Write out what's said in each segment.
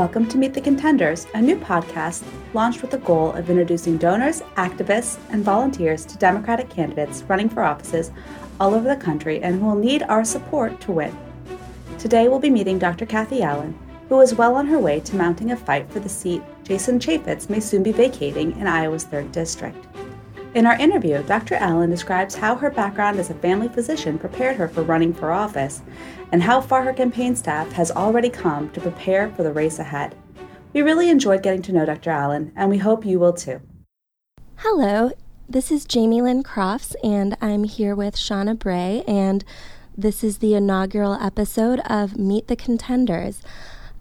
Welcome to Meet the Contenders, a new podcast launched with the goal of introducing donors, activists, and volunteers to Democratic candidates running for offices all over the country and who will need our support to win. Today we'll be meeting Dr. Kathie Allen, who is well on her way to mounting a fight for the seat Jason Chaffetz may soon be vacating in Utah's 3rd District. In our interview, Dr. Allen describes how her background as a family physician prepared her for running for office and how far her campaign staff has already come to prepare for the race ahead. We really enjoyed getting to know Dr. Allen, and we hope you will too. Hello, this is Jamie Lynn Crofts, and I'm here with Shauna Bray, and this is the inaugural episode of Meet the Contenders.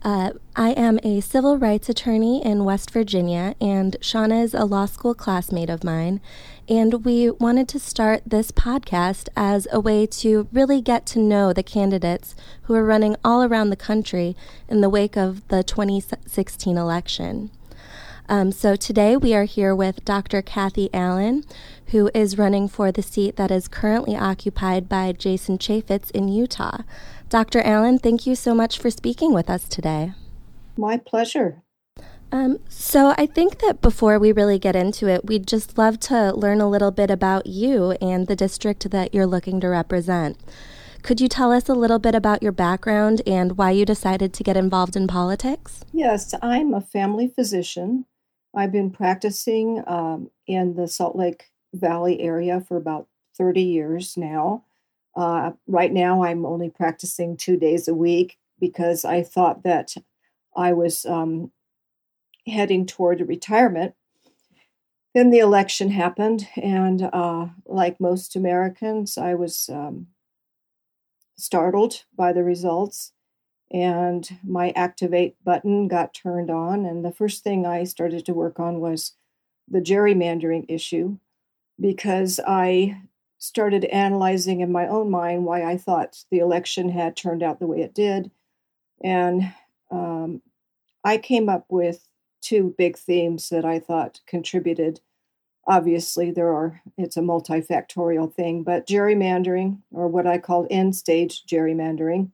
Uh, I am a civil rights attorney in West Virginia, and Shauna is a law school classmate of mine. And we wanted to start this podcast as a way to really get to know the candidates who are running all around the country in the wake of the 2016 election. Um, so today we are here with Dr. Kathie Allen, who is running for the seat that is currently occupied by Jason Chaffetz in Utah. Dr. Allen, thank you so much for speaking with us today. My pleasure. Um, so, I think that before we really get into it, we'd just love to learn a little bit about you and the district that you're looking to represent. Could you tell us a little bit about your background and why you decided to get involved in politics? Yes, I'm a family physician. I've been practicing um, in the Salt Lake Valley area for about 30 years now. Uh, right now, I'm only practicing two days a week because I thought that I was um, heading toward retirement. Then the election happened, and uh, like most Americans, I was um, startled by the results. And my activate button got turned on. And the first thing I started to work on was the gerrymandering issue because I started analyzing in my own mind why I thought the election had turned out the way it did. And um, I came up with two big themes that I thought contributed. Obviously, there are, it's a multifactorial thing, but gerrymandering, or what I call end stage gerrymandering,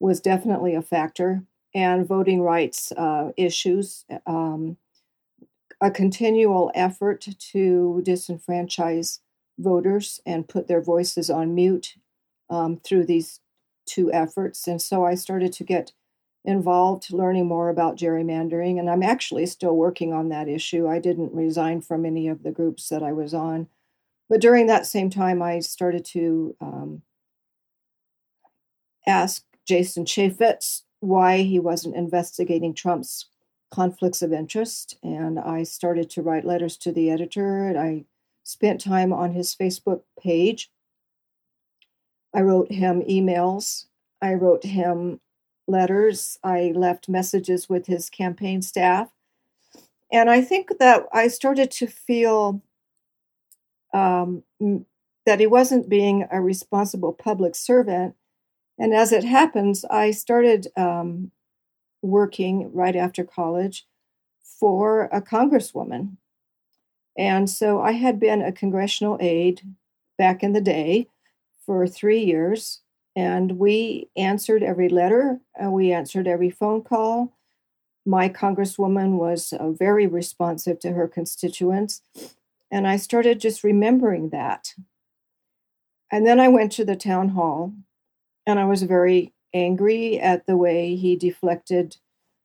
was definitely a factor, and voting rights uh, issues. Um, a continual effort to disenfranchise voters and put their voices on mute um, through these two efforts. And so I started to get involved learning more about gerrymandering. And I'm actually still working on that issue. I didn't resign from any of the groups that I was on. But during that same time, I started to um, ask Jason Chaffetz why he wasn't investigating Trump's conflicts of interest. And I started to write letters to the editor. And I spent time on his Facebook page. I wrote him emails. I wrote him letters. I left messages with his campaign staff. And I think that I started to feel um, that he wasn't being a responsible public servant. And as it happens, I started um, working right after college for a congresswoman and so I had been a congressional aide back in the day for three years. And we answered every letter, and we answered every phone call. My congresswoman was uh, very responsive to her constituents. And I started just remembering that. And then I went to the town hall, and I was very angry at the way he deflected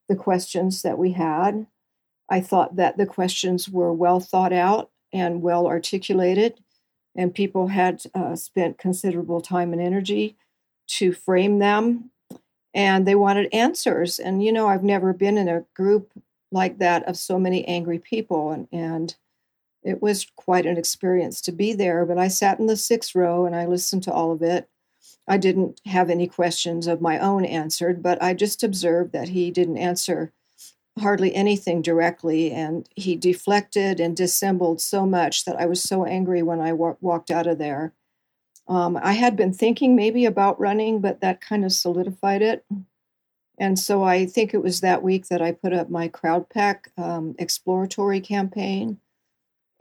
the questions that we had. I thought that the questions were well thought out and well articulated, and people had uh, spent considerable time and energy to frame them, and they wanted answers. And you know, I've never been in a group like that of so many angry people, and, and it was quite an experience to be there. But I sat in the sixth row and I listened to all of it. I didn't have any questions of my own answered, but I just observed that he didn't answer hardly anything directly, and he deflected and dissembled so much that I was so angry when I w- walked out of there. Um, I had been thinking maybe about running, but that kind of solidified it. And so I think it was that week that I put up my CrowdPAC um, exploratory campaign.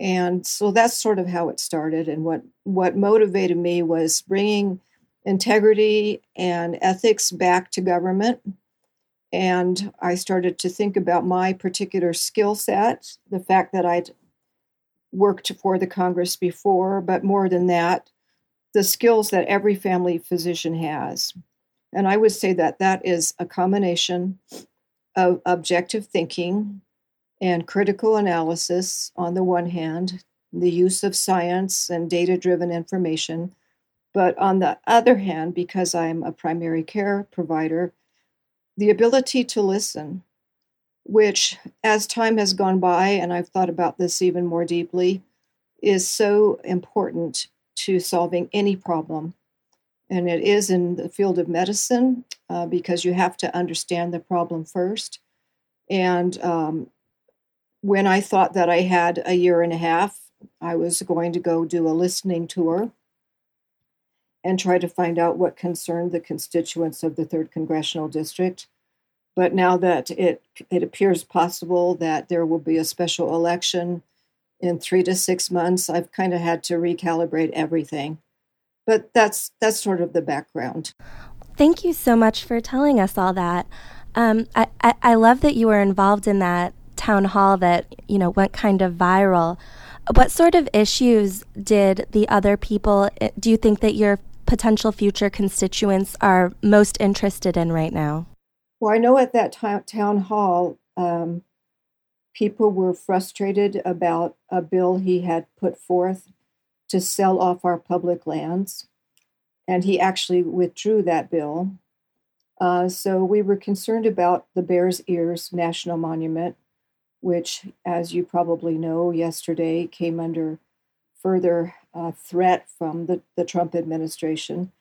And so that's sort of how it started. And what, what motivated me was bringing integrity and ethics back to government And I started to think about my particular skill set, the fact that I'd worked for the Congress before, but more than that, the skills that every family physician has. And I would say that that is a combination of objective thinking and critical analysis on the one hand, the use of science and data driven information. But on the other hand, because I'm a primary care provider, the ability to listen, which as time has gone by, and I've thought about this even more deeply, is so important to solving any problem. And it is in the field of medicine uh, because you have to understand the problem first. And um, when I thought that I had a year and a half, I was going to go do a listening tour and try to find out what concerned the constituents of the third congressional district. But now that it it appears possible that there will be a special election in three to six months, I've kind of had to recalibrate everything. But that's that's sort of the background. Thank you so much for telling us all that. Um, I, I, I love that you were involved in that town hall that you know went kind of viral. What sort of issues did the other people? Eh, do you think that your potential future constituents are most interested in right now? Well, I know at that t- town hall, um, people were frustrated about a bill he had put forth to sell off our public lands, and he actually withdrew that bill. Uh, so we were concerned about the Bears Ears National Monument, which, as you probably know, yesterday came under further uh, threat from the, the Trump administration.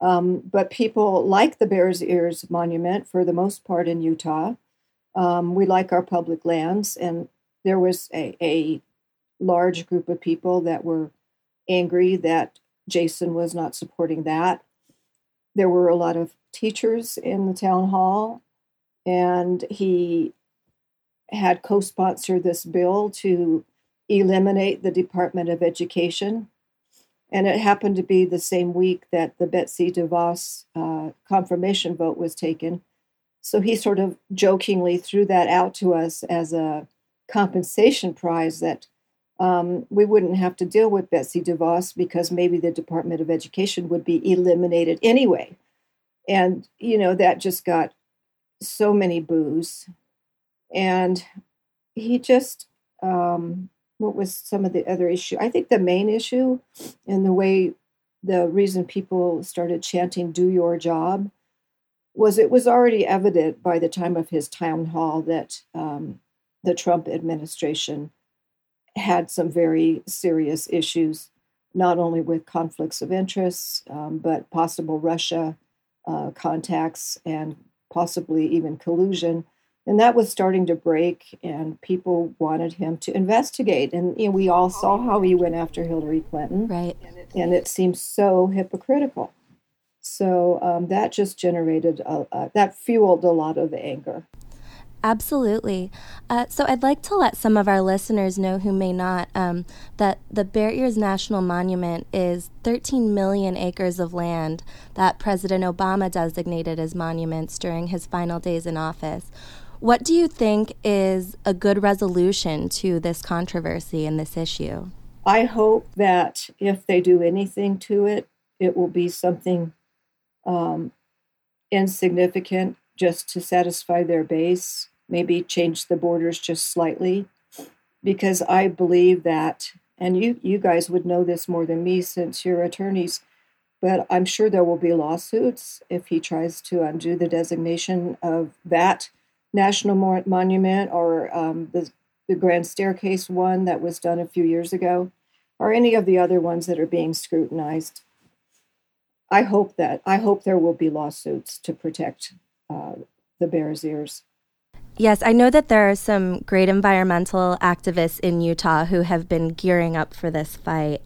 Um, but people like the Bears Ears Monument for the most part in Utah. Um, we like our public lands, and there was a, a large group of people that were angry that Jason was not supporting that. There were a lot of teachers in the town hall, and he had co sponsored this bill to eliminate the Department of Education. And it happened to be the same week that the Betsy DeVos uh, confirmation vote was taken. So he sort of jokingly threw that out to us as a compensation prize that um, we wouldn't have to deal with Betsy DeVos because maybe the Department of Education would be eliminated anyway. And, you know, that just got so many boos. And he just, um, what was some of the other issue? I think the main issue and the way the reason people started chanting "Do your job" was it was already evident by the time of his town hall that um, the Trump administration had some very serious issues, not only with conflicts of interest, um, but possible Russia uh, contacts and possibly even collusion and that was starting to break and people wanted him to investigate. And you know, we all saw how he went after hillary clinton. Right. And it seems so hypocritical. So um, that just generated a, a, that fueled a lot of the anger. Absolutely. Uh, so I'd like to let some of our listeners know who may not um, that the Bear Ears National Monument is 13 million acres of land that President Obama designated as monuments during his final days in office. What do you think is a good resolution to this controversy and this issue? I hope that if they do anything to it, it will be something um, insignificant just to satisfy their base, maybe change the borders just slightly. Because I believe that, and you, you guys would know this more than me since you're attorneys, but I'm sure there will be lawsuits if he tries to undo the designation of that national monument or um, the, the Grand Staircase one that was done a few years ago, or any of the other ones that are being scrutinized. I hope that I hope there will be lawsuits to protect uh, the Bears Ears. Yes, I know that there are some great environmental activists in Utah who have been gearing up for this fight.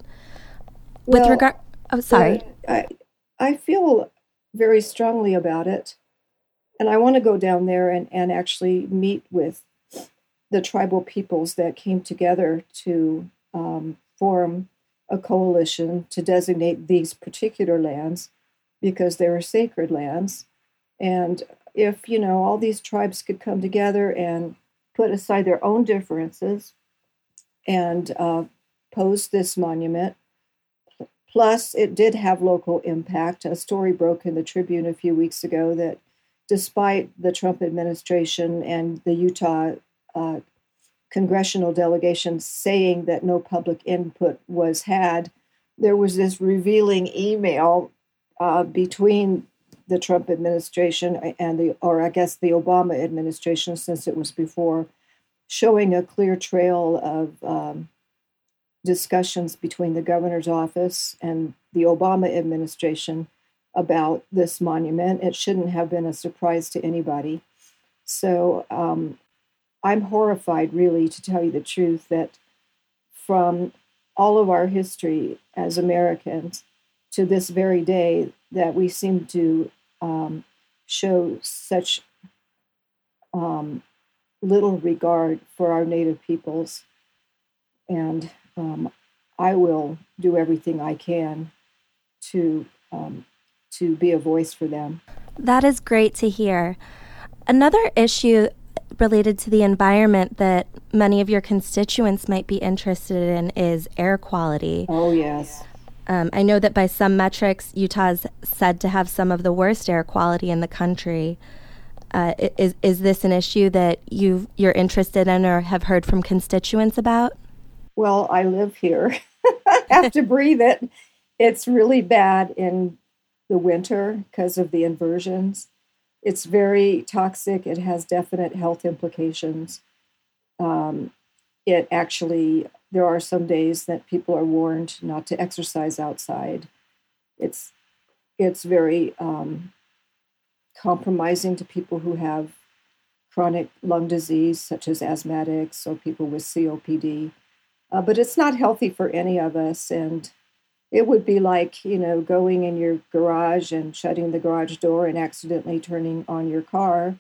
With well, regard, oh, sorry, I I feel very strongly about it and I want to go down there and, and actually meet with the tribal peoples that came together to um, form a coalition to designate these particular lands because they are sacred lands. And if, you know, all these tribes could come together and put aside their own differences and uh, pose this monument. Plus, it did have local impact. A story broke in the Tribune a few weeks ago that despite the Trump administration and the Utah uh, congressional delegation saying that no public input was had, there was this revealing email uh, between the Trump administration and the, or I guess the Obama administration, since it was before, showing a clear trail of um, discussions between the governor's office and the Obama administration about this monument. It shouldn't have been a surprise to anybody. So um, I'm horrified, really, to tell you the truth, that from all of our history as Americans to this very day, that we seem to um, show such um, little regard for our Native peoples. And um, I will do everything I can to um, to be a voice for them. That is great to hear. Another issue related to the environment that many of your constituents might be interested in is air quality. Oh, yes. Um, I know that by some metrics, Utah's said to have some of the worst air quality in the country. Uh, is is this an issue that you you're interested in or have heard from constituents about? Well, I live here. I have to breathe it. It's really bad in the winter because of the inversions. It's very toxic. It has definite health implications. Um, it actually, there are some days that people are warned not to exercise outside. It's it's very um, compromising to people who have chronic lung disease, such as asthmatics or people with COPD. Uh, but it's not healthy for any of us. And it would be like, you know, going in your garage and shutting the garage door and accidentally turning on your car.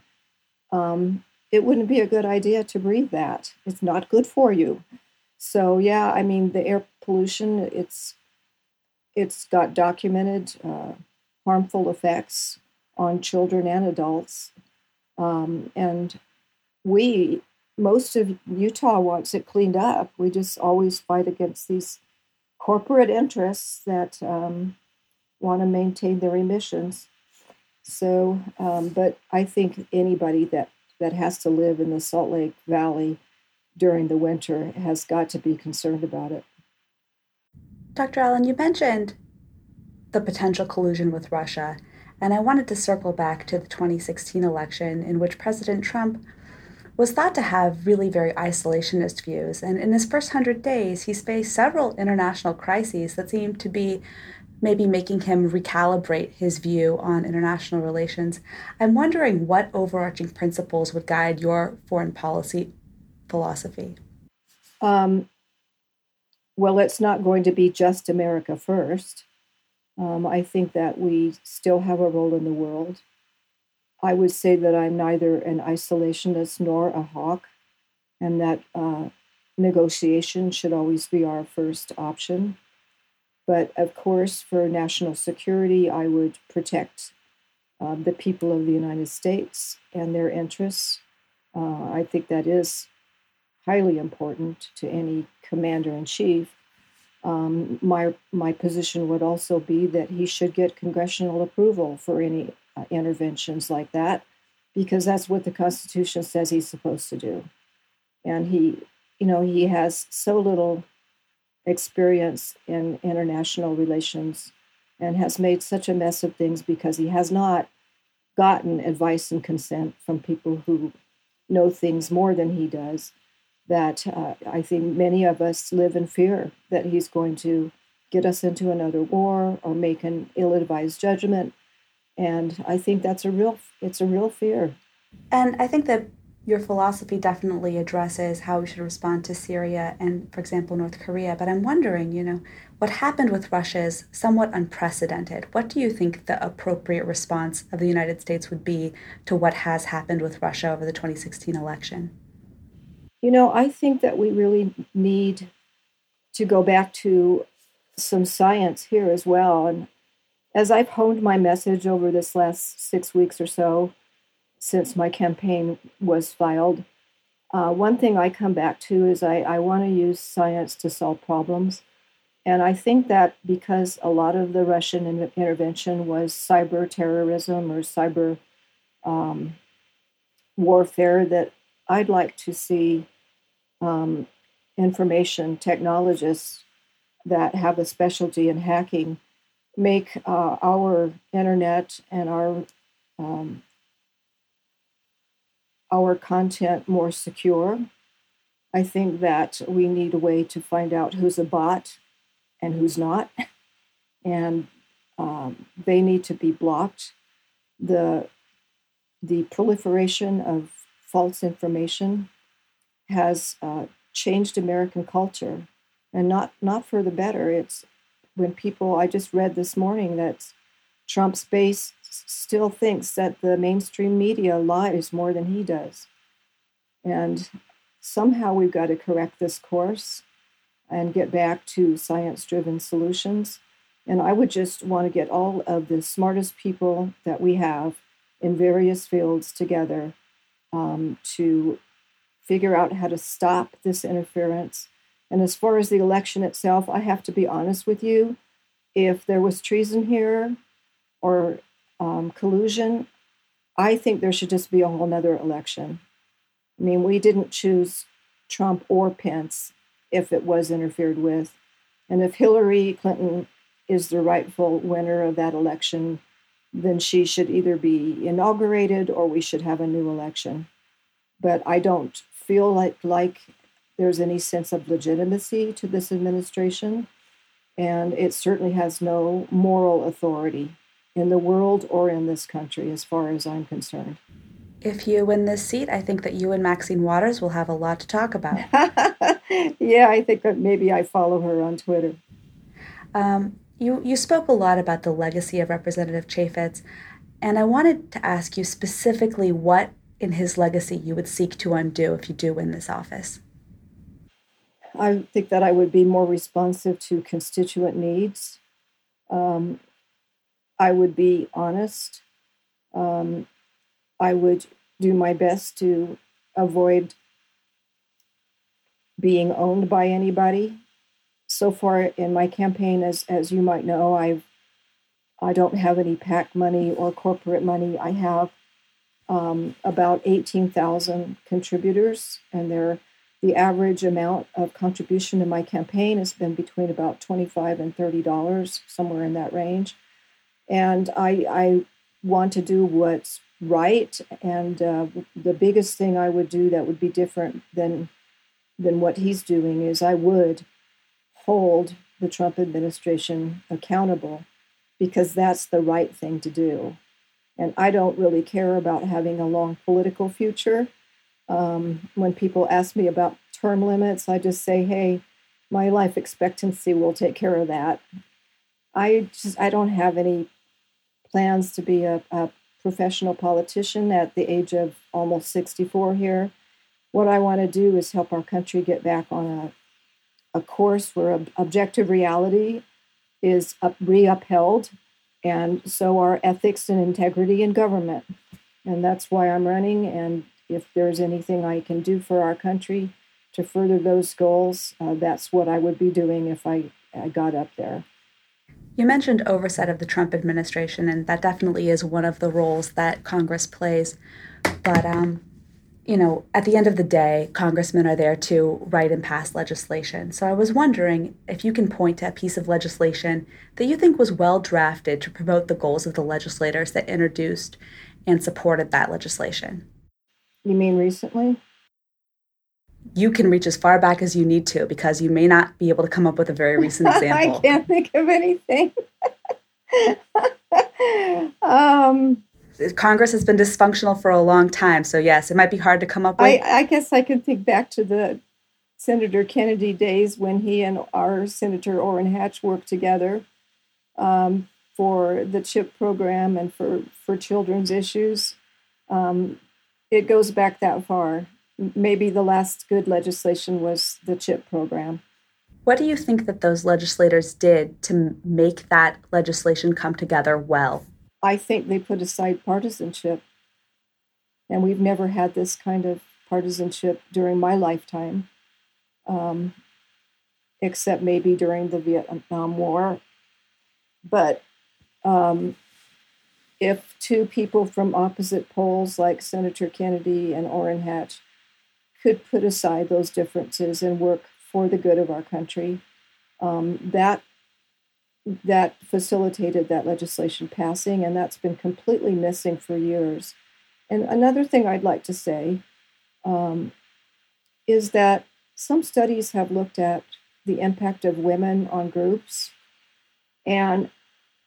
Um, it wouldn't be a good idea to breathe that. It's not good for you. So yeah, I mean the air pollution. It's it's got documented uh, harmful effects on children and adults, um, and we most of Utah wants it cleaned up. We just always fight against these corporate interests that um, want to maintain their emissions. So, um, but I think anybody that that has to live in the Salt Lake Valley during the winter has got to be concerned about it. Dr. Allen, you mentioned the potential collusion with Russia, and I wanted to circle back to the 2016 election in which President Trump was thought to have really very isolationist views. And in his first hundred days, he's faced several international crises that seem to be maybe making him recalibrate his view on international relations. I'm wondering what overarching principles would guide your foreign policy philosophy. Um, well, it's not going to be just America first. Um, I think that we still have a role in the world. I would say that I'm neither an isolationist nor a hawk, and that uh, negotiation should always be our first option. But of course, for national security, I would protect uh, the people of the United States and their interests. Uh, I think that is highly important to any commander in chief. Um, my my position would also be that he should get congressional approval for any uh, interventions like that, because that's what the Constitution says he's supposed to do. And he, you know, he has so little experience in international relations and has made such a mess of things because he has not gotten advice and consent from people who know things more than he does. That uh, I think many of us live in fear that he's going to get us into another war or make an ill-advised judgment, and I think that's a real it's a real fear. And I think that your philosophy definitely addresses how we should respond to Syria and, for example, North Korea. But I'm wondering, you know, what happened with Russia is somewhat unprecedented. What do you think the appropriate response of the United States would be to what has happened with Russia over the 2016 election? You know, I think that we really need to go back to some science here as well. And as I've honed my message over this last six weeks or so, since my campaign was filed. Uh, one thing I come back to is I, I want to use science to solve problems. And I think that because a lot of the Russian in- intervention was cyber terrorism or cyber um, warfare, that I'd like to see um, information technologists that have a specialty in hacking make uh, our internet and our um, our content more secure. I think that we need a way to find out who's a bot and who's not, and um, they need to be blocked. the The proliferation of false information has uh, changed American culture, and not not for the better. It's when people I just read this morning that Trump's base still thinks that the mainstream media lies more than he does, and somehow we've got to correct this course and get back to science-driven solutions. And I would just want to get all of the smartest people that we have in various fields together um, to figure out how to stop this interference. And as far as the election itself, I have to be honest with you. If there was treason here or um, collusion, I think there should just be a whole nother election. I mean, we didn't choose Trump or Pence if it was interfered with. And if Hillary Clinton is the rightful winner of that election, then she should either be inaugurated or we should have a new election. But I don't feel like like there's any sense of legitimacy to this administration, and it certainly has no moral authority in the world or in this country, as far as I'm concerned. If you win this seat, I think that you and Maxine Waters will have a lot to talk about. yeah, I think that maybe I follow her on Twitter. Um, you, you spoke a lot about the legacy of Representative Chaffetz, and I wanted to ask you specifically what in his legacy you would seek to undo if you do win this office? I think that I would be more responsive to constituent needs. Um, I would be honest. Um, I would do my best to avoid being owned by anybody. So far in my campaign, as as you might know, I've I don't have any PAC money or corporate money. I have um, about 18,000 contributors, and they're, the average amount of contribution in my campaign has been between about 25 and 30 dollars, somewhere in that range. And I, I want to do what's right, and uh, the biggest thing I would do that would be different than than what he's doing is I would hold the Trump administration accountable because that's the right thing to do. And I don't really care about having a long political future. Um, when people ask me about term limits, I just say, hey, my life expectancy will take care of that. I just I don't have any plans to be a, a professional politician at the age of almost 64 here. What I want to do is help our country get back on a, a course where ob- objective reality is up, re-upheld and so are ethics and integrity in government. And that's why I'm running. And if there's anything I can do for our country to further those goals, uh, that's what I would be doing if I, I got up there. You mentioned oversight of the Trump administration, and that definitely is one of the roles that Congress plays. But um, you know, at the end of the day, congressmen are there to write and pass legislation. So I was wondering if you can point to a piece of legislation that you think was well drafted to promote the goals of the legislators that introduced and supported that legislation. You mean recently? You can reach as far back as you need to because you may not be able to come up with a very recent example. I can't think of anything. um, Congress has been dysfunctional for a long time. So yes, it might be hard to come up with. I, I guess I can think back to the Senator Kennedy days when he and our Senator Orrin Hatch worked together um, for the CHIP program and for, for children's issues. Um, it goes back that far. Maybe the last good legislation was the CHIP program. What do you think that those legislators did to make that legislation come together well? I think they put aside partisanship. And we've never had this kind of partisanship during my lifetime, um, except maybe during the Vietnam War. But um, if two people from opposite poles, like Senator Kennedy and Orrin Hatch, could put aside those differences and work for the good of our country, um, that that facilitated that legislation passing, and that's been completely missing for years. And another thing I'd like to say um, is that some studies have looked at the impact of women on groups, and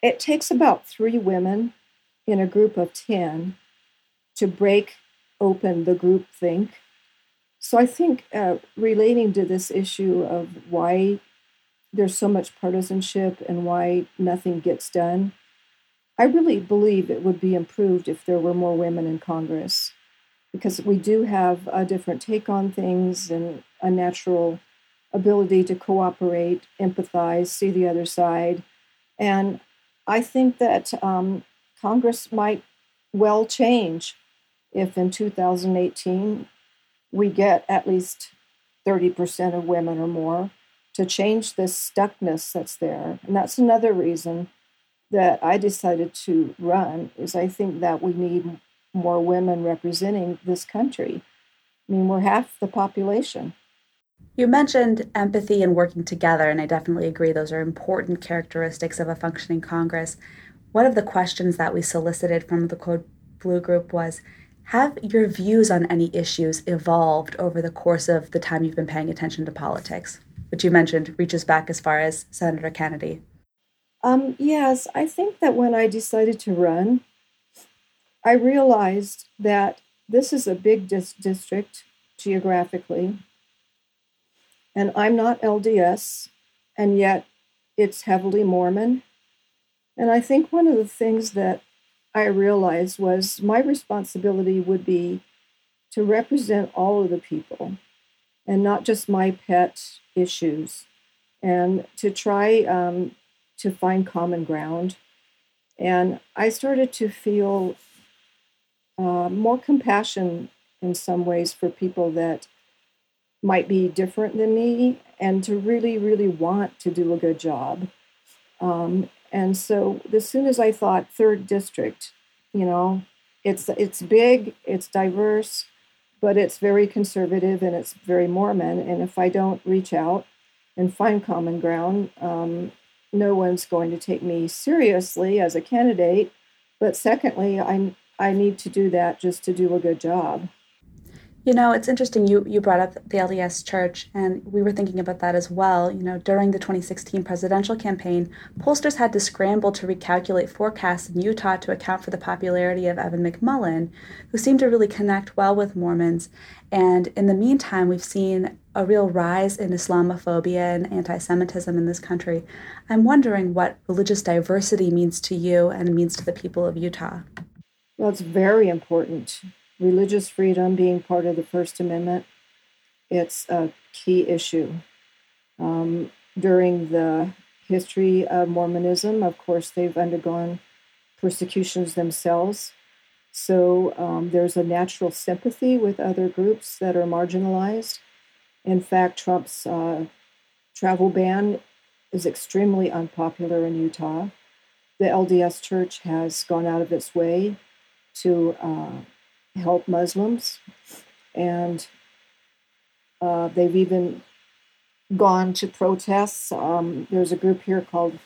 it takes about three women in a group of 10 to break open the group think. So I think uh, relating to this issue of why there's so much partisanship and why nothing gets done, I really believe it would be improved if there were more women in Congress because we do have a different take on things and a natural ability to cooperate, empathize, see the other side. And I think that um, Congress might well change if in 2018 we get at least 30% of women or more to change this stuckness that's there. And that's another reason that I decided to run is I think that we need more women representing this country. I mean, we're half the population. You mentioned empathy and working together, and I definitely agree those are important characteristics of a functioning Congress. One of the questions that we solicited from the Code Blue group was Have your views on any issues evolved over the course of the time you've been paying attention to politics? Which you mentioned reaches back as far as Senator Kennedy. Um, yes, I think that when I decided to run, I realized that this is a big dis- district geographically, and I'm not LDS, and yet it's heavily Mormon. And I think one of the things that I realized was my responsibility would be to represent all of the people and not just my pet issues, and to try um, to find common ground. And I started to feel uh, more compassion in some ways for people that might be different than me and to really, really want to do a good job. Um, and so as soon as I thought third district, you know, it's it's big, it's diverse, but it's very conservative and it's very Mormon. And if I don't reach out and find common ground, um, no one's going to take me seriously as a candidate. But secondly, I I need to do that just to do a good job. You know, it's interesting. You you brought up the LDS Church, and we were thinking about that as well. You know, during the 2016 presidential campaign, pollsters had to scramble to recalculate forecasts in Utah to account for the popularity of Evan McMullin, who seemed to really connect well with Mormons. And in the meantime, we've seen a real rise in Islamophobia and anti-Semitism in this country. I'm wondering what religious diversity means to you and means to the people of Utah. Well, it's very important religious freedom being part of the First Amendment, it's a key issue. Um, during the history of Mormonism, of course, they've undergone persecutions themselves. So um, there's a natural sympathy with other groups that are marginalized. In fact, Trump's uh, travel ban is extremely unpopular in Utah. The LDS Church has gone out of its way to uh, help Muslims, and uh, they've even gone to protests. Um, there's a group here called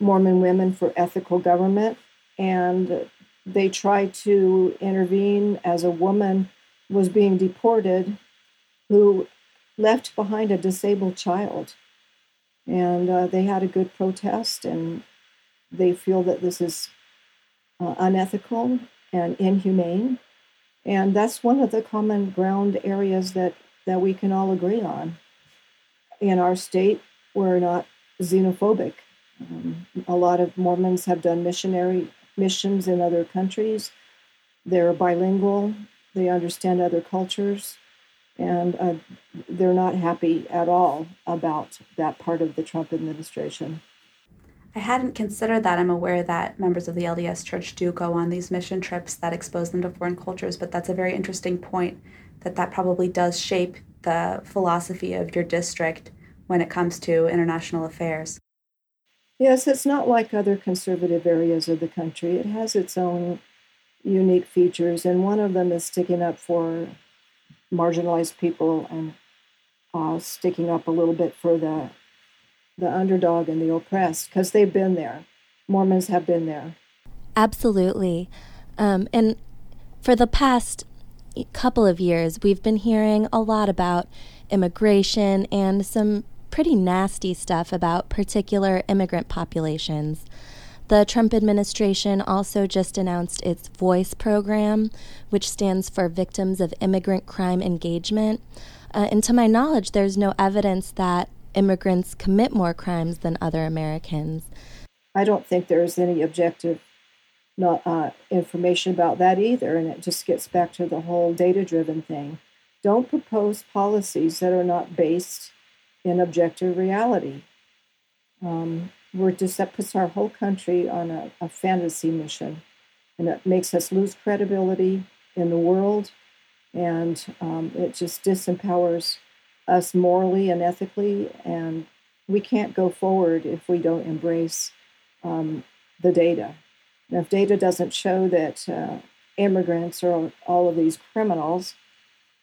Mormon Women for Ethical Government, and they tried to intervene as a woman was being deported who left behind a disabled child. And uh, they had a good protest, and they feel that this is uh, unethical and inhumane. And that's one of the common ground areas that, that we can all agree on. In our state, we're not xenophobic. Um, a lot of Mormons have done missionary missions in other countries. They're bilingual, they understand other cultures, and uh, they're not happy at all about that part of the Trump administration. I hadn't considered that. I'm aware that members of the LDS Church do go on these mission trips that expose them to foreign cultures, but that's a very interesting point that that probably does shape the philosophy of your district when it comes to international affairs. Yes, it's not like other conservative areas of the country. It has its own unique features, and one of them is sticking up for marginalized people and uh, sticking up a little bit for the the underdog and the oppressed because they've been there. Mormons have been there. Absolutely, um, and for the past couple of years, we've been hearing a lot about immigration and some pretty nasty stuff about particular immigrant populations. The Trump administration also just announced its VOICE program, which stands for Victims of Immigrant Crime Engagement. Uh, and to my knowledge, there's no evidence that immigrants commit more crimes than other Americans. I don't think there's any objective not, uh, information about that either. And it just gets back to the whole data driven thing. Don't propose policies that are not based in objective reality. Um, we're just that puts our whole country on a, a fantasy mission, and it makes us lose credibility in the world, and um, it just disempowers us morally and ethically, and we can't go forward if we don't embrace um, the data. And if data doesn't show that uh, immigrants are all of these criminals,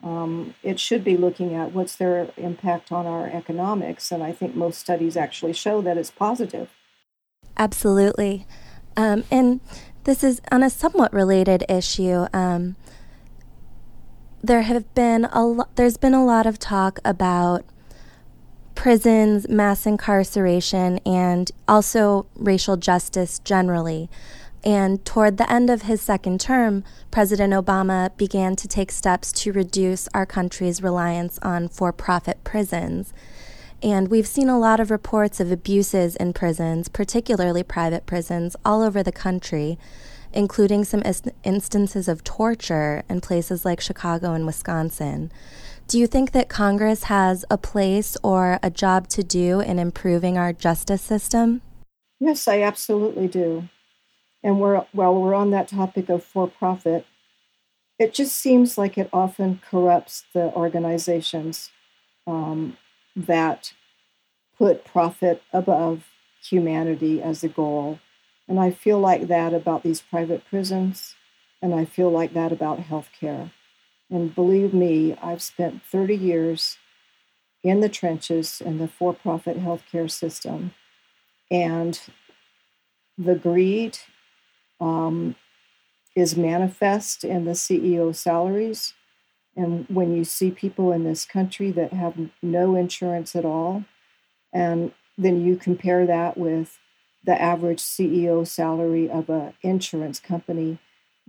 um, it should be looking at what's their impact on our economics. And I think most studies actually show that it's positive. Absolutely. Um, and this is on a somewhat related issue. Um, there have been a lo- there's been a lot of talk about prisons, mass incarceration, and also racial justice generally. And toward the end of his second term, President Obama began to take steps to reduce our country's reliance on for profit prisons. And we've seen a lot of reports of abuses in prisons, particularly private prisons, all over the country, including some ist- instances of torture in places like Chicago and Wisconsin. Do you think that Congress has a place or a job to do in improving our justice system? Yes, I absolutely do. And we're, while we're on that topic of for profit, it just seems like it often corrupts the organizations um, that put profit above humanity as a goal. And I feel like that about these private prisons, and I feel like that about healthcare. And believe me, I've spent 30 years in the trenches in the for profit healthcare system. And the greed um, is manifest in the CEO salaries. And when you see people in this country that have no insurance at all, and then you compare that with the average CEO salary of an insurance company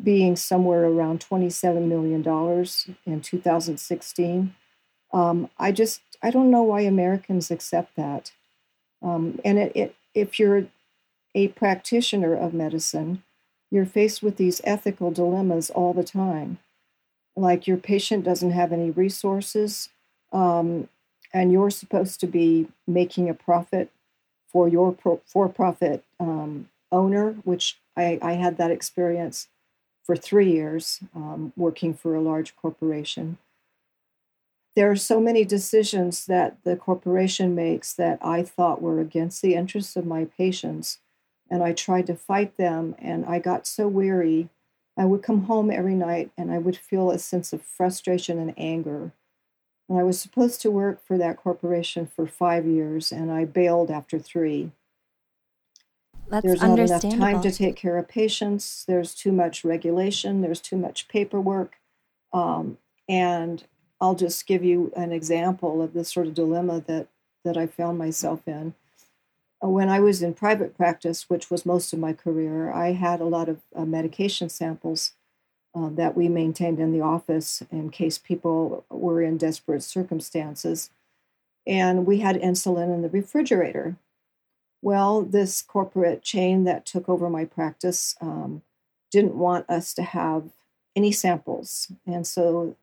being somewhere around $27 million in 2016. Um, I just, I don't know why Americans accept that. Um, and it, it, if you're a practitioner of medicine, you're faced with these ethical dilemmas all the time. Like your patient doesn't have any resources, um, and you're supposed to be making a profit for your pro- for profit um, owner, which I, I, had that experience for three years um, working for a large corporation. There are so many decisions that the corporation makes that I thought were against the interests of my patients and I tried to fight them, and I got so weary. I would come home every night and I would feel a sense of frustration and anger. And I was supposed to work for that corporation for five years, and I bailed after three. That's there's not enough time to take care of patients. There's too much regulation. There's too much paperwork. Um, and I'll just give you an example of this sort of dilemma that that I found myself in. When I was in private practice, which was most of my career, I had a lot of uh, medication samples uh, that we maintained in the office in case people were in desperate circumstances. And we had insulin in the refrigerator. Well, this corporate chain that took over my practice um, didn't want us to have any samples. And so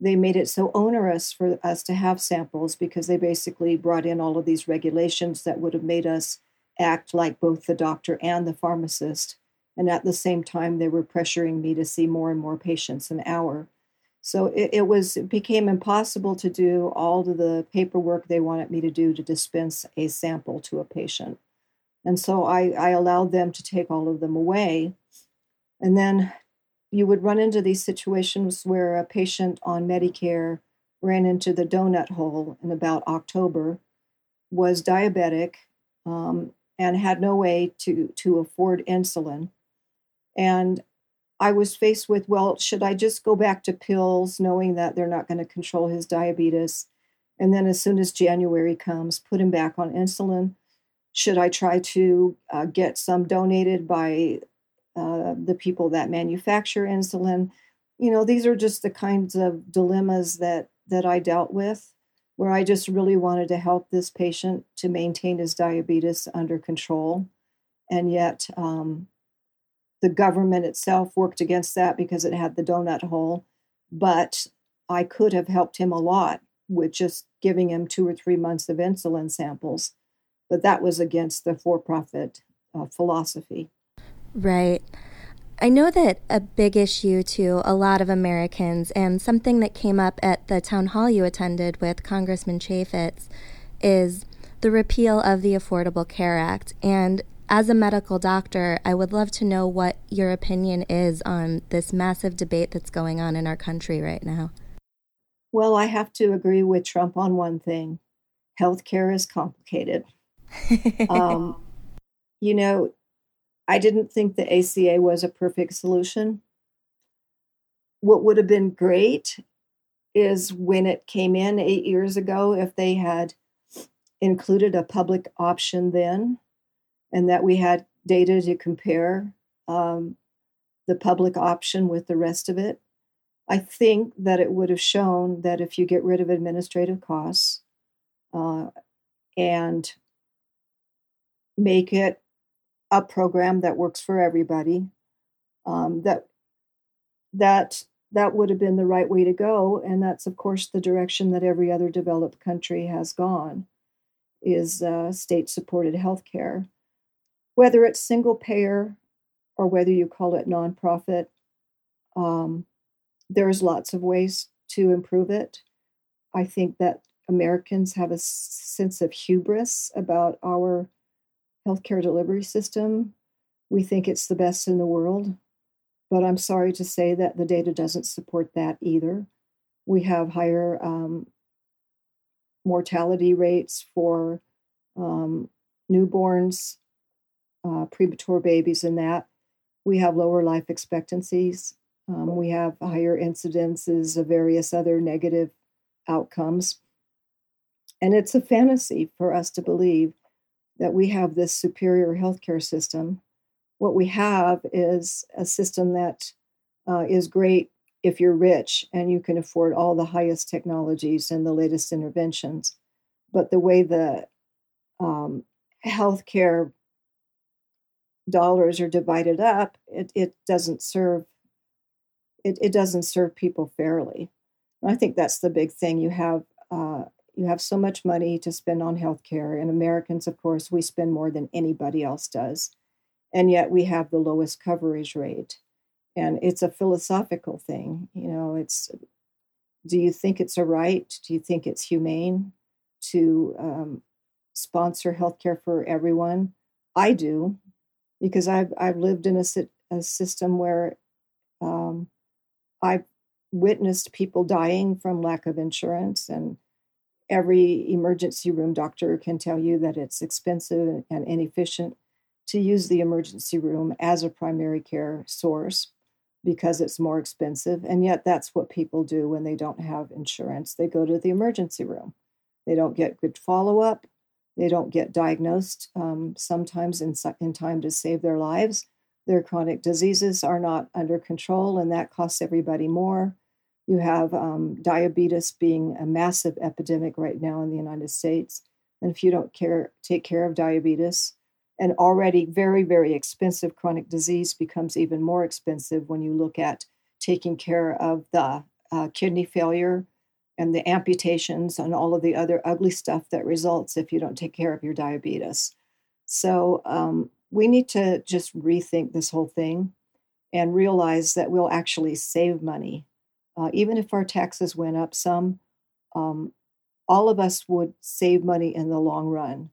they made it so onerous for us to have samples because they basically brought in all of these regulations that would have made us act like both the doctor and the pharmacist. And at the same time, they were pressuring me to see more and more patients an hour. So it, it was it became impossible to do all of the paperwork they wanted me to do to dispense a sample to a patient. And so I, I allowed them to take all of them away. And then you would run into these situations where a patient on Medicare ran into the donut hole in about October, was diabetic, um, and had no way to, to afford insulin. And I was faced with, well, should I just go back to pills, knowing that they're not going to control his diabetes? And then as soon as January comes, put him back on insulin. Should I try to uh, get some donated by uh, the people that manufacture insulin? You know, these are just the kinds of dilemmas that that I dealt with, where I just really wanted to help this patient to maintain his diabetes under control, and yet um, the government itself worked against that because it had the donut hole. But I could have helped him a lot with just giving him two or three months of insulin samples. But that was against the for profit uh, philosophy. Right. I know that a big issue to a lot of Americans, and something that came up at the town hall you attended with Congressman Chaffetz, is the repeal of the Affordable Care Act. And as a medical doctor, I would love to know what your opinion is on this massive debate that's going on in our country right now. Well, I have to agree with Trump on one thing healthcare is complicated. um, you know, I didn't think the ACA was a perfect solution. What would have been great is when it came in eight years ago, if they had included a public option then and that we had data to compare um, the public option with the rest of it. I think that it would have shown that if you get rid of administrative costs uh, and make it a program that works for everybody, um, that that that would have been the right way to go, and that's of course the direction that every other developed country has gone, is uh, state-supported health care whether it's single payer or whether you call it nonprofit, um, there's lots of ways to improve it. I think that Americans have a sense of hubris about our healthcare delivery system. We think it's the best in the world, but I'm sorry to say that the data doesn't support that either. We have higher um, mortality rates for um, newborns uh, premature babies and that. We have lower life expectancies. Um, we have higher incidences of various other negative outcomes. And it's a fantasy for us to believe that we have this superior healthcare system. What we have is a system that uh, is great if you're rich and you can afford all the highest technologies and the latest interventions. But the way the um, healthcare dollars are divided up, it, it doesn't serve it, it doesn't serve people fairly. And I think that's the big thing. You have uh, you have so much money to spend on healthcare, and Americans, of course, we spend more than anybody else does, and yet we have the lowest coverage rate. And it's a philosophical thing. You know, it's do you think it's a right? Do you think it's humane to um, sponsor healthcare for everyone? I do because I've I've lived in a, a system where um, I've witnessed people dying from lack of insurance, and every emergency room doctor can tell you that it's expensive and inefficient to use the emergency room as a primary care source because it's more expensive. And yet, that's what people do when they don't have insurance. They go to the emergency room. They don't get good follow up. They don't get diagnosed um, sometimes in, in time to save their lives. Their chronic diseases are not under control, and that costs everybody more. You have um, diabetes being a massive epidemic right now in the United States. And if you don't care, take care of diabetes, an already very, very expensive chronic disease becomes even more expensive when you look at taking care of the uh, kidney failure and the amputations and all of the other ugly stuff that results if you don't take care of your diabetes. So um, we need to just rethink this whole thing and realize that we'll actually save money. Uh, even if our taxes went up some, um, all of us would save money in the long run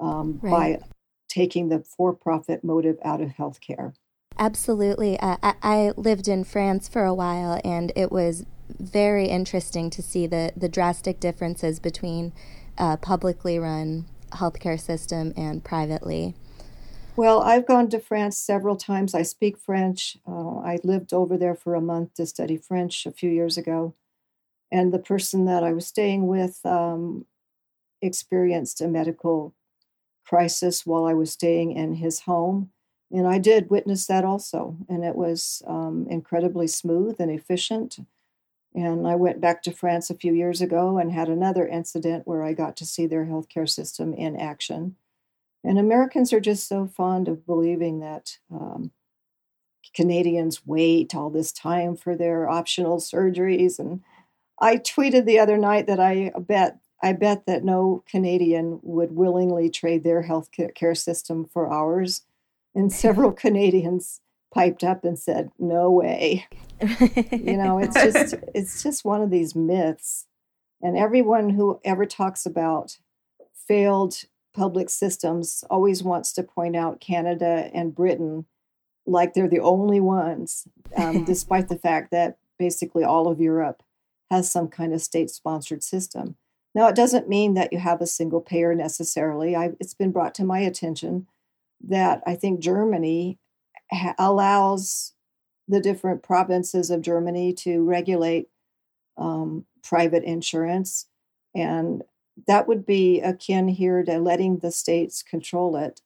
um, right. by taking the for profit motive out of healthcare. Absolutely. Uh, I, I lived in France for a while, and it was very interesting to see the, the drastic differences between uh, publicly run healthcare system and privately. Well, I've gone to France several times. I speak French. Uh, I lived over there for a month to study French a few years ago. And the person that I was staying with um, experienced a medical crisis while I was staying in his home. And I did witness that also. And it was um, incredibly smooth and efficient. And I went back to France a few years ago and had another incident where I got to see their healthcare system in action. And Americans are just so fond of believing that um, Canadians wait all this time for their optional surgeries. And I tweeted the other night that I bet I bet that no Canadian would willingly trade their health care system for ours. And several Canadians piped up and said, "No way." you know, it's just it's just one of these myths. And everyone who ever talks about failed public systems always wants to point out Canada and Britain like they're the only ones, um, despite the fact that basically all of Europe has some kind of state sponsored system. Now, it doesn't mean that you have a single payer necessarily. I, it's been brought to my attention that I think Germany ha- allows the different provinces of Germany to regulate um, private insurance. And that would be akin here to letting the states control it.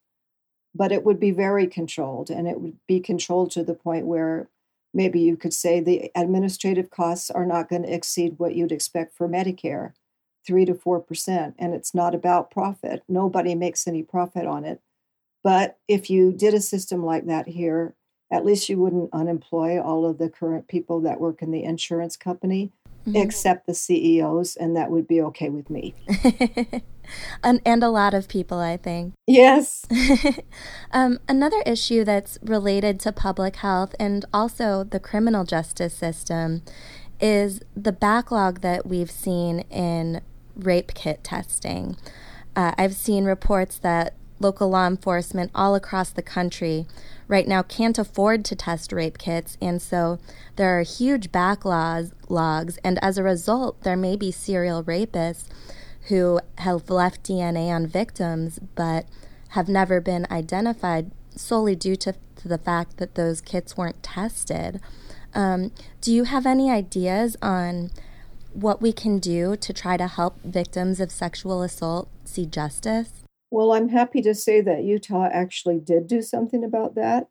But it would be very controlled, and it would be controlled to the point where maybe you could say the administrative costs are not going to exceed what you'd expect for Medicare, three to four percent. And it's not about profit. Nobody makes any profit on it. But if you did a system like that here, at least you wouldn't unemploy all of the current people that work in the insurance company mm-hmm. except the CEOs, and that would be okay with me. and, and a lot of people, I think. Yes. um, another issue that's related to public health and also the criminal justice system is the backlog that we've seen in rape kit testing. Uh, I've seen reports that local law enforcement all across the country right now can't afford to test rape kits, and so there are huge backlogs. Logs, and as a result, there may be serial rapists who have left DNA on victims but have never been identified solely due to, to the fact that those kits weren't tested. Um, do you have any ideas on what we can do to try to help victims of sexual assault see justice? Well, I'm happy to say that Utah actually did do something about that.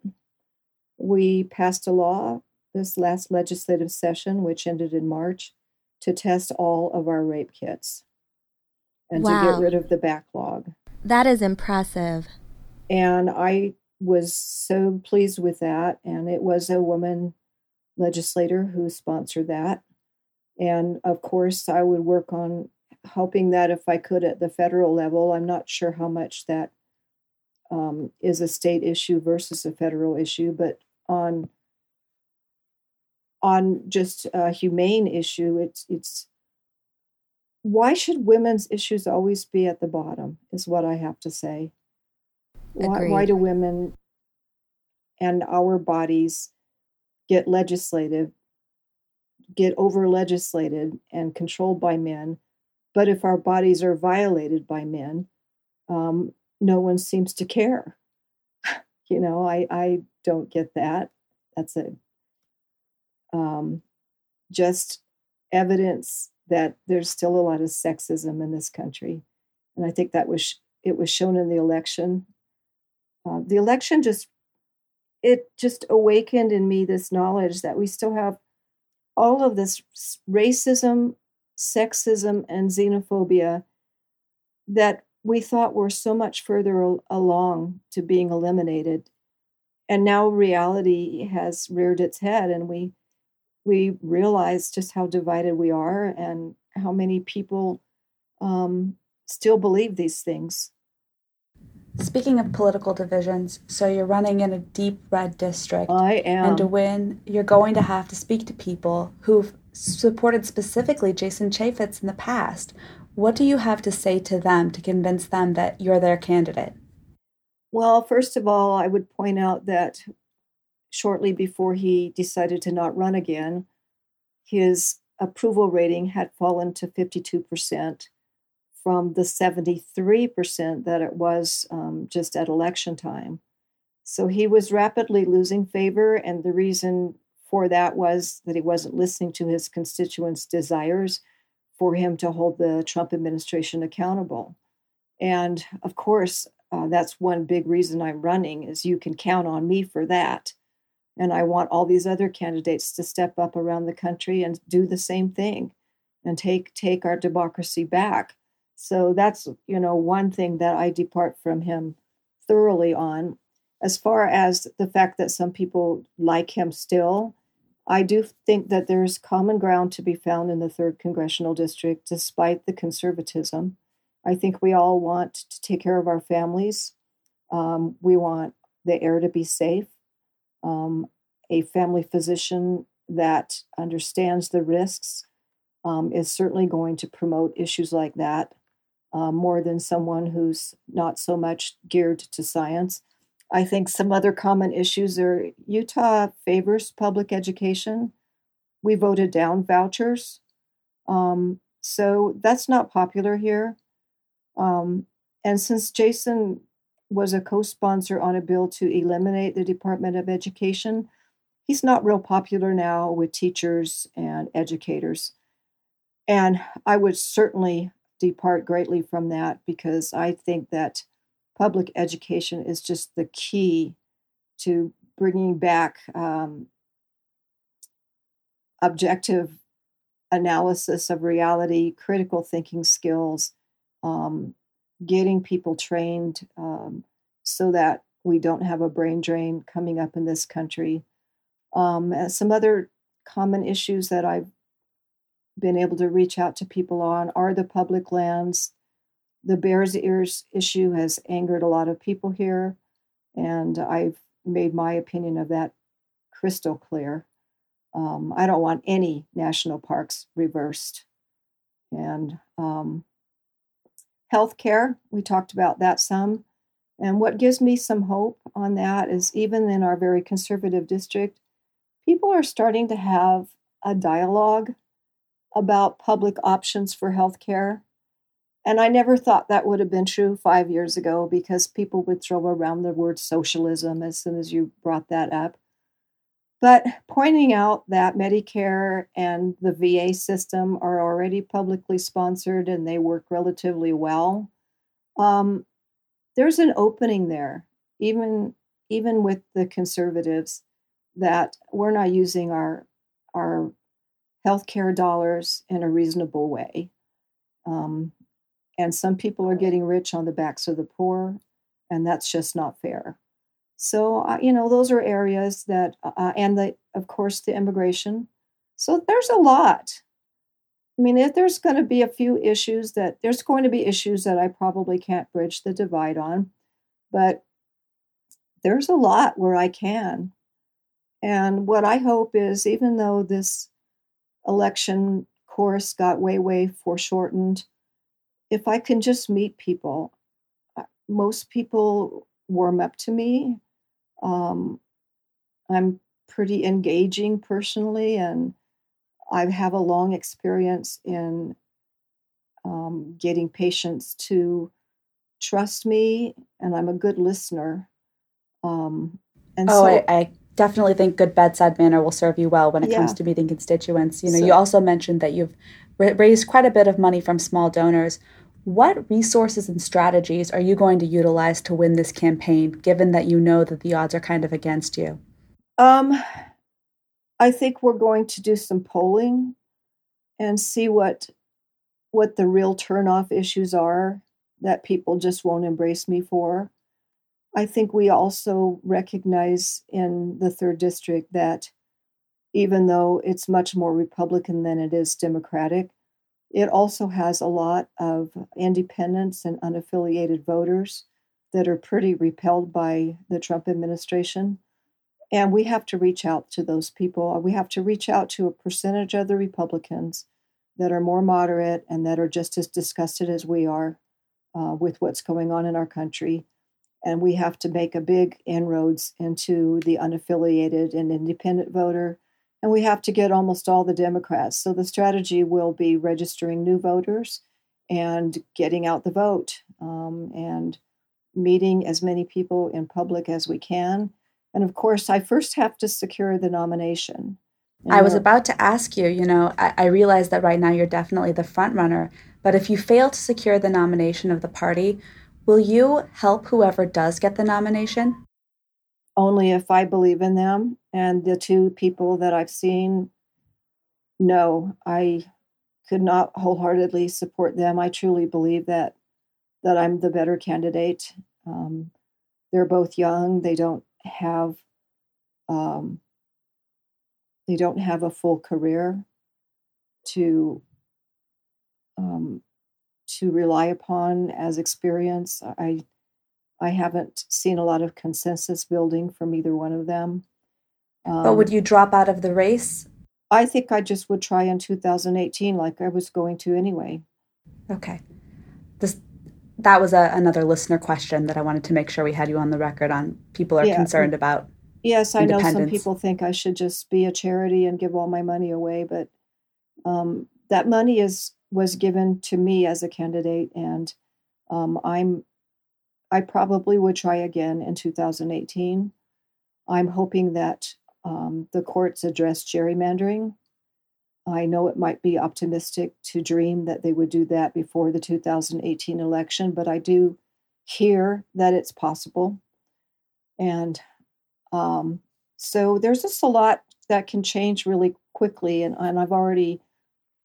We passed a law this last legislative session, which ended in March, to test all of our rape kits and wow. to get rid of the backlog. That is impressive. And I was so pleased with that. And it was a woman legislator who sponsored that. And of course, I would work on hoping that if I could at the federal level, I'm not sure how much that um, is a state issue versus a federal issue, but on on just a humane issue, it's it's why should women's issues always be at the bottom? Is what I have to say. Why, why do women and our bodies get legislative, get over legislated and controlled by men but if our bodies are violated by men, um, no one seems to care. you know, I, I don't get that. That's a um, just evidence that there's still a lot of sexism in this country, and I think that was it was shown in the election. Uh, the election just it just awakened in me this knowledge that we still have all of this racism sexism and xenophobia that we thought were so much further along to being eliminated and now reality has reared its head and we we realize just how divided we are and how many people um, still believe these things Speaking of political divisions, so you're running in a deep red district. I am. And to win, you're going to have to speak to people who've supported specifically Jason Chaffetz in the past. What do you have to say to them to convince them that you're their candidate? Well, first of all, I would point out that shortly before he decided to not run again, his approval rating had fallen to 52% from the 73% that it was um, just at election time. So he was rapidly losing favor, and the reason for that was that he wasn't listening to his constituents' desires for him to hold the Trump administration accountable. And of course, uh, that's one big reason I'm running is you can count on me for that. And I want all these other candidates to step up around the country and do the same thing and take take our democracy back. So that's, you know, one thing that I depart from him thoroughly on. As far as the fact that some people like him still, I do think that there's common ground to be found in the third congressional district, despite the conservatism. I think we all want to take care of our families. Um, we want the air to be safe. Um, a family physician that understands the risks um, is certainly going to promote issues like that uh, more than someone who's not so much geared to science. I think some other common issues are Utah favors public education. We voted down vouchers. Um, so that's not popular here. Um, and since Jason was a co sponsor on a bill to eliminate the Department of Education, he's not real popular now with teachers and educators. And I would certainly depart greatly from that because I think that public education is just the key to bringing back um, objective analysis of reality, critical thinking skills, um, getting people trained um, so that we don't have a brain drain coming up in this country. Um, some other common issues that I've been able to reach out to people on are the public lands. The Bears Ears issue has angered a lot of people here, and I've made my opinion of that crystal clear. Um, I don't want any national parks reversed. And um, healthcare, we talked about that some. And what gives me some hope on that is even in our very conservative district, people are starting to have a dialogue about public options for healthcare. And I never thought that would have been true five years ago because people would throw around the word socialism as soon as you brought that up. But pointing out that Medicare and the VA system are already publicly sponsored and they work relatively well, um, there's an opening there, even even with the conservatives, that we're not using our our healthcare dollars in a reasonable way. Um, and some people are getting rich on the backs of the poor, and that's just not fair. So, uh, you know, those are areas that, uh, uh, and the, of course, the immigration. So there's a lot. I mean, if there's going to be a few issues that there's going to be issues that I probably can't bridge the divide on, but there's a lot where I can. And what I hope is, even though this election course got way, way foreshortened, if I can just meet people, uh, most people warm up to me um, I'm pretty engaging personally, and I have a long experience in um, getting patients to trust me, and I'm a good listener. Um, and oh, so, I, I, definitely think good bedside manner will serve you well when it yeah. comes to meeting constituents. You know, so, you also mentioned that you've raised quite a bit of money from small donors. What resources and strategies are you going to utilize to win this campaign, given that you know that the odds are kind of against you? Um, I think we're going to do some polling and see what what the real turnoff issues are that people just won't embrace me for. I think we also recognize in the third district that even though it's much more Republican than it is Democratic, it also has a lot of independents and unaffiliated voters that are pretty repelled by the Trump administration. And we have to reach out to those people. We have to reach out to a percentage of the Republicans that are more moderate and that are just as disgusted as we are uh, with what's going on in our country. And we have to make a big inroads into the unaffiliated and independent voter. And we have to get almost all the Democrats. So the strategy will be registering new voters and getting out the vote um, and meeting as many people in public as we can. And of course, I first have to secure the nomination. I was about to ask you, you know, I, I realize that right now you're definitely the front runner, but if you fail to secure the nomination of the party, will you help whoever does get the nomination? Only if I believe in them. And the two people that I've seen, no, I could not wholeheartedly support them. I truly believe that that I'm the better candidate. Um, they're both young. They don't have um, they don't have a full career to um, to rely upon as experience. I I haven't seen a lot of consensus building from either one of them. Um, but would you drop out of the race? I think I just would try in 2018, like I was going to anyway. Okay. This that was a, another listener question that I wanted to make sure we had you on the record on. People are yeah. concerned about Yes, I know some people think I should just be a charity and give all my money away, but um, that money is was given to me as a candidate, and um, I'm I probably would try again in 2018. I'm hoping that um, the courts address gerrymandering. I know it might be optimistic to dream that they would do that before the 2018 election, but I do hear that it's possible. And um, so there's just a lot that can change really quickly, and, and I've already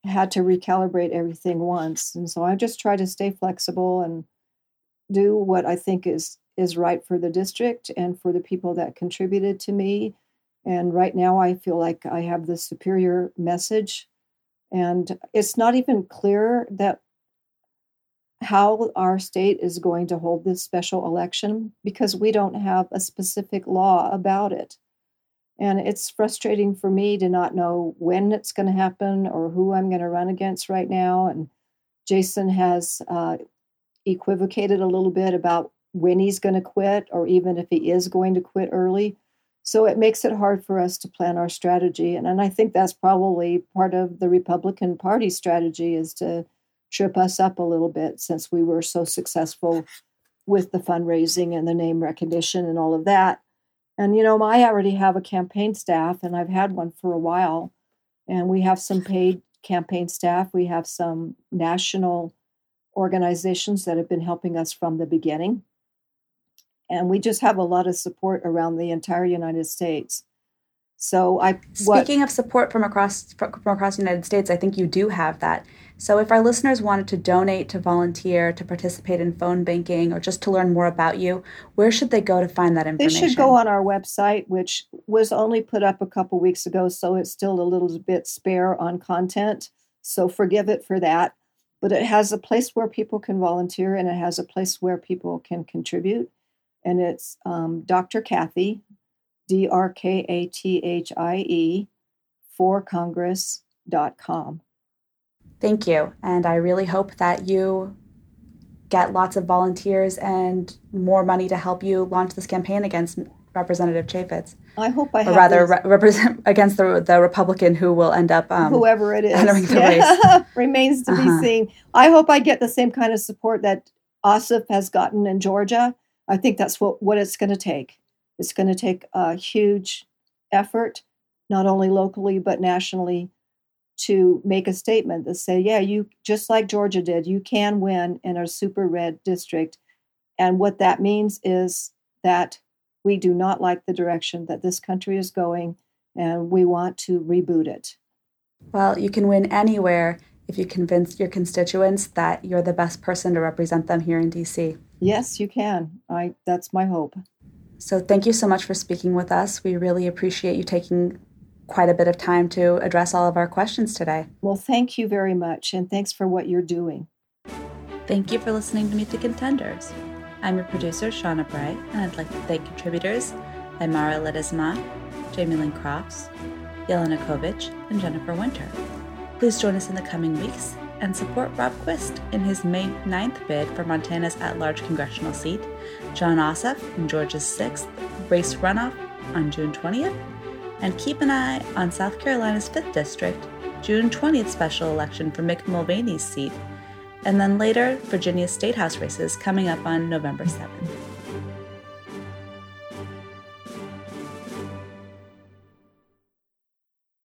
had to recalibrate everything once, and so I just try to stay flexible and do what I think is is right for the district and for the people that contributed to me. And right now, I feel like I have the superior message, and it's not even clear that how our state is going to hold this special election because we don't have a specific law about it. And it's frustrating for me to not know when it's going to happen or who I'm going to run against right now. And Jason has uh, equivocated a little bit about when he's going to quit or even if he is going to quit early. So it makes it hard for us to plan our strategy. And, and I think that's probably part of the Republican Party strategy is to trip us up a little bit since we were so successful with the fundraising and the name recognition and all of that. And, you know, I already have a campaign staff and I've had one for a while. And we have some paid campaign staff. We have some national organizations that have been helping us from the beginning. And we just have a lot of support around the entire United States. So I speaking what, of support from across from across the United States, I think you do have that. So if our listeners wanted to donate, to volunteer, to participate in phone banking, or just to learn more about you, where should they go to find that information? They should go on our website, which was only put up a couple weeks ago, so it's still a little bit spare on content. So forgive it for that. But it has a place where people can volunteer and it has a place where people can contribute. And it's um, Dr. Kathie, D R K A T H I E, for Congress.com. Thank you. And I really hope that you get lots of volunteers and more money to help you launch this campaign against Representative Chaffetz. I hope I or rather re- represent against the the Republican who will end up um, whoever it is entering the yeah. race remains to uh-huh. be seen. I hope I get the same kind of support that Ossoff has gotten in Georgia. I think that's what what it's going to take. It's going to take a huge effort, not only locally, but nationally, to make a statement that say, yeah, you just like Georgia did, you can win in a super red district. And what that means is that we do not like the direction that this country is going and we want to reboot it. Well, you can win anywhere if you convince your constituents that you're the best person to represent them here in DC. Yes, you can. I that's my hope. So thank you so much for speaking with us. We really appreciate you taking quite a bit of time to address all of our questions today. Well, thank you very much, and thanks for what you're doing. Thank you for listening to Meet the Contenders. I'm your producer, Shauna Bray, and I'd like to thank contributors Aymara Ledesma, Jamie Lynn Crofts, Yelena Kovic, and Jennifer Winter. Please join us in the coming weeks and support Rob Quist in his May 9th bid for Montana's at large congressional seat, Jon Ossoff in Georgia's 6th race runoff on June 20th, and keep an eye on South Carolina's 5th District, June 20th special election for Mick Mulvaney's seat, and then later Virginia State House races coming up on November 7th.